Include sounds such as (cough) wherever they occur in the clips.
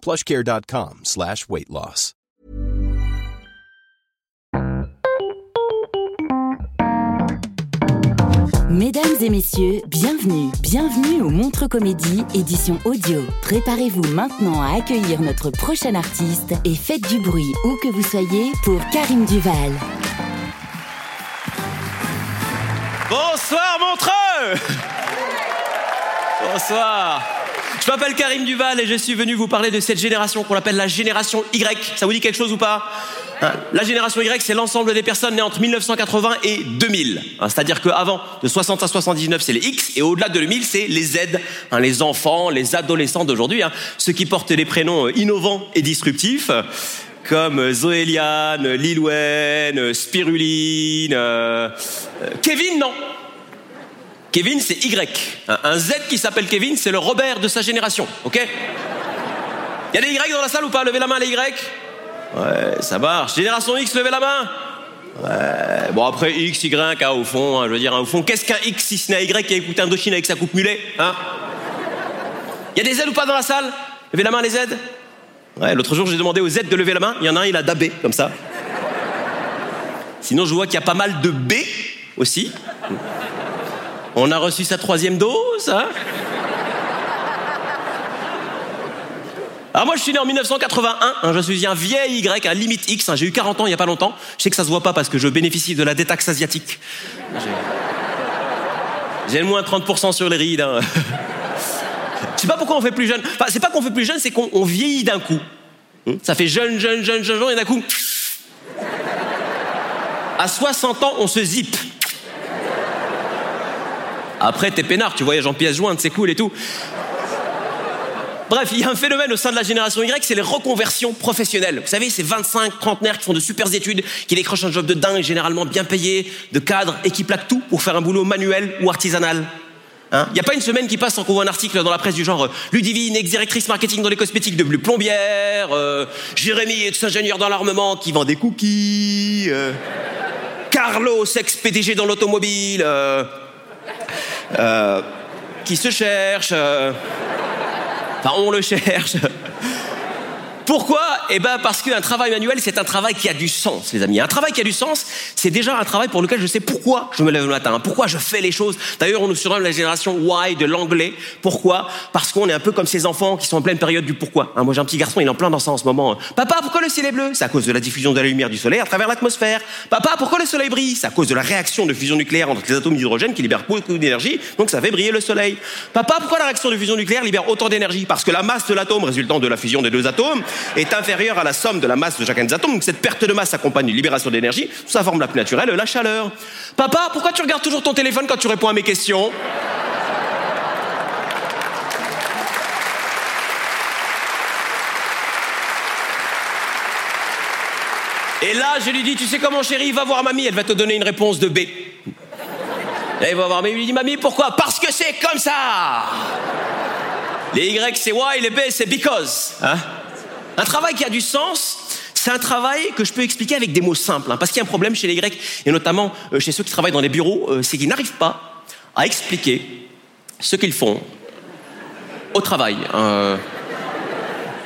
plushcare.com slash weight loss. Mesdames et messieurs, bienvenue, bienvenue au Montre Comédie, édition audio. Préparez-vous maintenant à accueillir notre prochain artiste et faites du bruit où que vous soyez pour Karim Duval. Bonsoir Montreux Bonsoir Je m'appelle Karim Duval et je suis venu vous parler de cette génération qu'on appelle la génération Y. Ça vous dit quelque chose ou pas? Hein, La génération Y, c'est l'ensemble des personnes nées entre 1980 et 2000. Hein, C'est-à-dire qu'avant, de 60 à 79, c'est les X, et au-delà de 2000, c'est les Z, hein, les enfants, les adolescents d'aujourd'hui, ceux qui portent des prénoms innovants et disruptifs, comme Zoéliane, Lil Wayne, euh, Spiruline, euh, euh, Kevin, non? Kevin, c'est Y. Un- Z qui s'appelle Kevin, c'est le Robert de sa génération, ok Il y a des Y dans la salle ou pas Levez la main les Y Ouais, ça marche. Génération X, levez la main. Ouais. Bon après X, Y, hein, au fond, hein, je veux dire, hein, au fond, qu'est-ce qu'un X si ce n'est un Y qui a écouté Indochine avec sa coupe mulet, hein y a des Z ou pas dans la salle Levez la main les Z. Ouais, l'autre jour j'ai demandé aux Z de lever la main. Il y en a un, il a dabé comme ça. Sinon je vois qu'il y a pas mal de B aussi. On a reçu sa troisième dose, hein Alors moi je suis né en 1981, hein, je suis un vieil Y, un limite X, hein, j'ai eu 40 ans il y a pas longtemps. Je sais que ça se voit pas parce que je bénéficie de la détaxe asiatique. J'ai- le moins 30% sur les rides. hein. (laughs) Sais pas pourquoi on fait plus jeune. C'est pas qu'on fait plus jeune, c'est qu'on on vieillit d'un coup. Hein, Ça fait jeune, jeune, jeune, jeune, jeune, et d'un coup. À 60 ans, on se zip. Après, t'es peinard, tu voyages en pièces jointes, c'est cool et tout. Bref, il y a un phénomène au sein de la génération Y, c'est les reconversions professionnelles. Vous savez, ces 25 trentenaires qui font de super études, qui décrochent un job de dingue, généralement bien payé, de cadre, et qui plaquent tout pour faire un boulot manuel ou artisanal. Hein? Il n'y a pas une semaine qui passe sans qu'on voit un article dans la presse du genre euh, Ludivine, ex-directrice marketing dans les cosmétiques devenue plombière, euh, Jérémy, ex-ingénieur dans l'armement qui vend des cookies, euh, Carlos, ex-PDG dans l'automobile, euh, qui se cherche. euh, Enfin, on le cherche. Pourquoi Eh ben parce qu'un travail manuel, c'est un travail qui a du sens, les amis. Un travail qui a du sens, c'est déjà un travail pour lequel je sais pourquoi je me lève le matin, pourquoi je fais les choses. D'ailleurs, on nous surnomme la génération Y de l'anglais. Pourquoi? Parce qu'on est un peu comme ces enfants qui sont en pleine période du pourquoi. Hein, moi, j'ai un petit garçon, il est en plein dans ça en ce moment. Papa, pourquoi le ciel est bleu? C'est à cause de la diffusion de la lumière du soleil à travers l'atmosphère. Papa, pourquoi le soleil brille? C'est à cause de la réaction de fusion nucléaire entre les atomes d'hydrogène qui libèrent beaucoup d'énergie, donc ça fait briller le soleil. Papa, pourquoi la réaction de fusion nucléaire libère autant d'énergie? Parce que la masse de l'atome résultant de la fusion des deux atomes est inférieure à la somme de la masse de chacun des atomes. Donc cette perte de masse accompagne une libération d'énergie sous sa forme la plus naturelle, la chaleur. Papa, pourquoi tu regardes toujours ton téléphone quand tu réponds à mes questions? Et là, je lui dis, tu sais comment chérie, va voir mamie, elle va te donner une réponse de B. Là, il va voir mamie, il lui dit, mamie, pourquoi? Parce que c'est comme ça Les Y, c'est why, les B, c'est because. Hein? Un travail qui a du sens, c'est un travail que je peux expliquer avec des mots simples. hein, parce qu'il y a un problème chez les Y, et notamment euh, chez ceux qui travaillent dans les bureaux, euh, c'est qu'ils n'arrivent pas à expliquer ce qu'ils font au travail.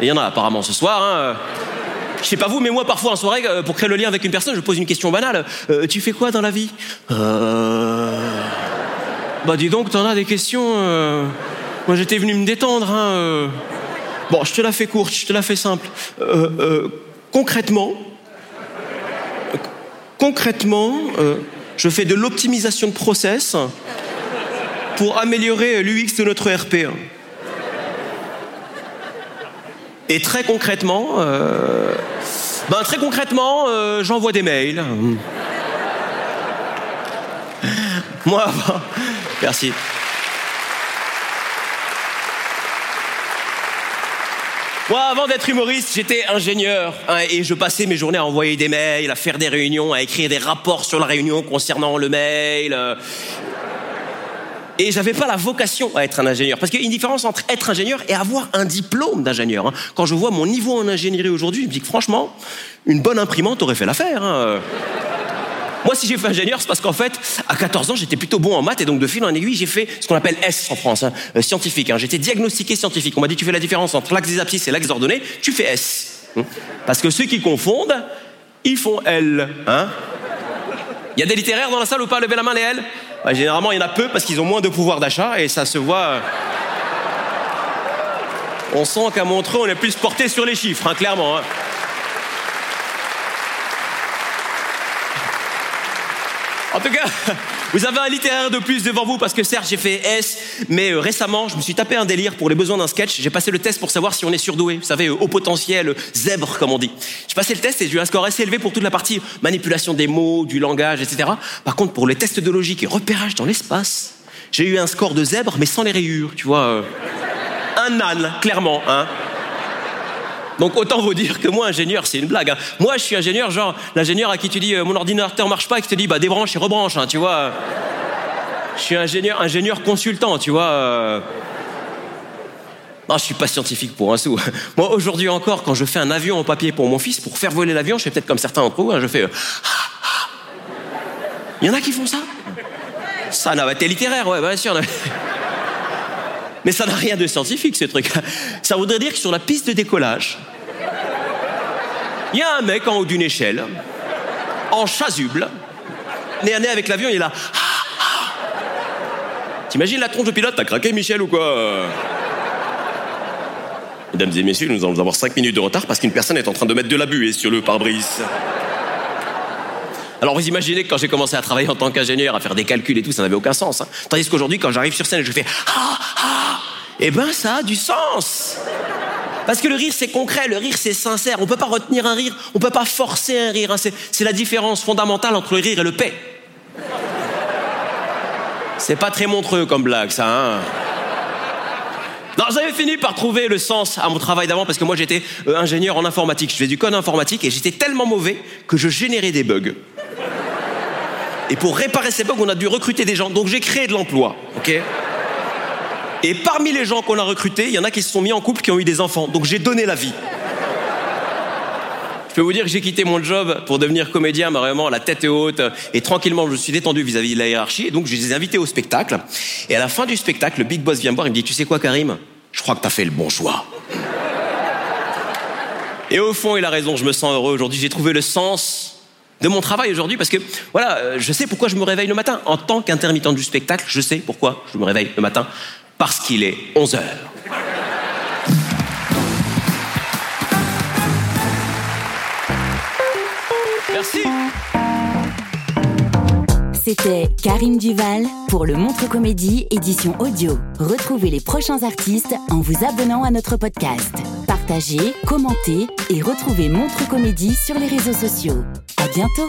Et il y en a apparemment ce soir. Hein. Je sais pas vous, mais moi parfois en soirée, euh, pour créer le lien avec une personne, je pose une question banale. Tu fais quoi dans la vie? Bah dis donc, t'en as des questions. Moi j'étais venu me détendre. Hein. Bon, je te la fais courte, je te la fais simple. Euh, euh, concrètement, concrètement, euh, je fais de l'optimisation de process pour améliorer l'UX de notre RP. Et très concrètement, ben très concrètement, j'envoie des mails. Moi, (laughs) merci. Avant d'être humoriste, j'étais ingénieur hein, et je passais mes journées à envoyer des mails, à faire des réunions, à écrire des rapports sur la réunion concernant le mail. Euh. Et j'avais pas la vocation à être un ingénieur. Parce qu'il y a une différence entre être ingénieur et avoir un diplôme d'ingénieur. Hein. Quand je vois mon niveau en ingénierie aujourd'hui, je me dis que franchement, une bonne imprimante aurait fait l'affaire. Hein. Moi, si j'ai fait ingénieur, c'est parce qu'en fait, à 14 ans, j'étais plutôt bon en maths et donc de fil en aiguille, j'ai fait ce qu'on appelle S en France, hein, euh, scientifique. Hein. J'étais diagnostiqué scientifique. On m'a dit, tu fais la différence entre l'axe des abscisses et l'axe ordonné, tu fais S. Hein. Parce que ceux qui confondent, ils font L. Hein il y a des littéraires dans la salle ou pas? Levez la main les L bah, Généralement, il y en a peu parce qu'ils ont moins de pouvoir d'achat et ça se voit. Euh. On sent qu'à Montreux, on est plus porté sur les chiffres, hein, clairement. En tout cas, (laughs) vous avez un littéraire de plus devant vous parce que certes j'ai fait S, mais euh, récemment je me suis tapé un délire pour les besoins d'un sketch. J'ai passé le test pour savoir si on est surdoué. Vous savez, euh, au potentiel, zèbre comme on dit. J'ai passé le test et j'ai eu un score assez élevé pour toute la partie manipulation des mots, du langage, etc. Par contre, pour les tests de logique et repérage dans l'espace, j'ai eu un score de zèbre mais sans les rayures, tu vois. Euh. un âne, clairement, hein. Donc autant vous dire que moi, ingénieur, c'est une blague. Hein. Moi, je suis ingénieur, genre l'ingénieur à qui tu dis euh, mon ordinateur marche pas et qui te dit bah débranche et rebranche, hein, tu vois. Je suis ingénieur, ingénieur consultant, tu vois. Euh. Non, je suis pas scientifique pour un sou. (laughs) Moi, aujourd'hui encore, quand je fais un avion en papier pour mon fils, pour faire voler l'avion, je fais peut-être comme certains d'entre vous, hein, je fais. Euh, (laughs) Il y en a qui font ça? Ça n'a pas été littéraire, ouais, bien sûr. (laughs) Mais ça n'a rien de scientifique, ce truc. Ça voudrait dire que sur la piste de décollage, il y a un mec en haut d'une échelle, en chasuble, nez à nez avec l'avion, il est là. T'imagines la tronche de pilote T'as craqué, Michel, ou quoi Mesdames et messieurs, nous allons avoir 5 minutes de retard parce qu'une personne est en train de mettre de la buée sur le pare-brise. Alors vous imaginez que quand j'ai commencé à travailler en tant qu'ingénieur, à faire des calculs et tout, ça n'avait aucun sens. Hein. Tandis qu'aujourd'hui, quand j'arrive sur scène je fais ah, eh ben ça a du sens. Parce que le rire c'est concret, le rire c'est sincère. On peut pas retenir un rire, on peut pas forcer un rire. Hein. C'est la différence fondamentale entre le rire et le paix. C'est pas très montreux comme blague, ça. Hein non, j'avais fini par trouver le sens à mon travail d'avant parce que moi j'étais euh, ingénieur en informatique. Je faisais du code informatique et j'étais tellement mauvais que je générais des bugs. Et pour réparer ces bugs, on a dû recruter des gens. Donc j'ai créé de l'emploi, ok? Et parmi les gens qu'on a recrutés, il y en a qui se sont mis en couple, qui ont eu des enfants. Donc j'ai donné la vie. Je peux vous dire que j'ai quitté mon job pour devenir comédien, mais vraiment la tête est haute et tranquillement je me suis détendu vis-à-vis de la hiérarchie. Et donc je les ai invités au spectacle. Et à la fin du spectacle, le big boss vient me voir, il me dit "Tu sais quoi, Karim? Je crois que t'as fait le bon choix." Et au fond, il a raison. Je me sens heureux aujourd'hui. J'ai trouvé le sens de mon travail aujourd'hui parce que voilà, euh, je sais pourquoi je me réveille le matin. En tant qu'intermittent du spectacle, je sais pourquoi je me réveille le matin. Parce qu'il est 11 heures. Merci. C'était Karim Duval pour le Montre Comédie édition audio. Retrouvez les prochains artistes en vous abonnant à notre podcast. Partagez, commentez et retrouvez Montre Comédie sur les réseaux sociaux. À bientôt.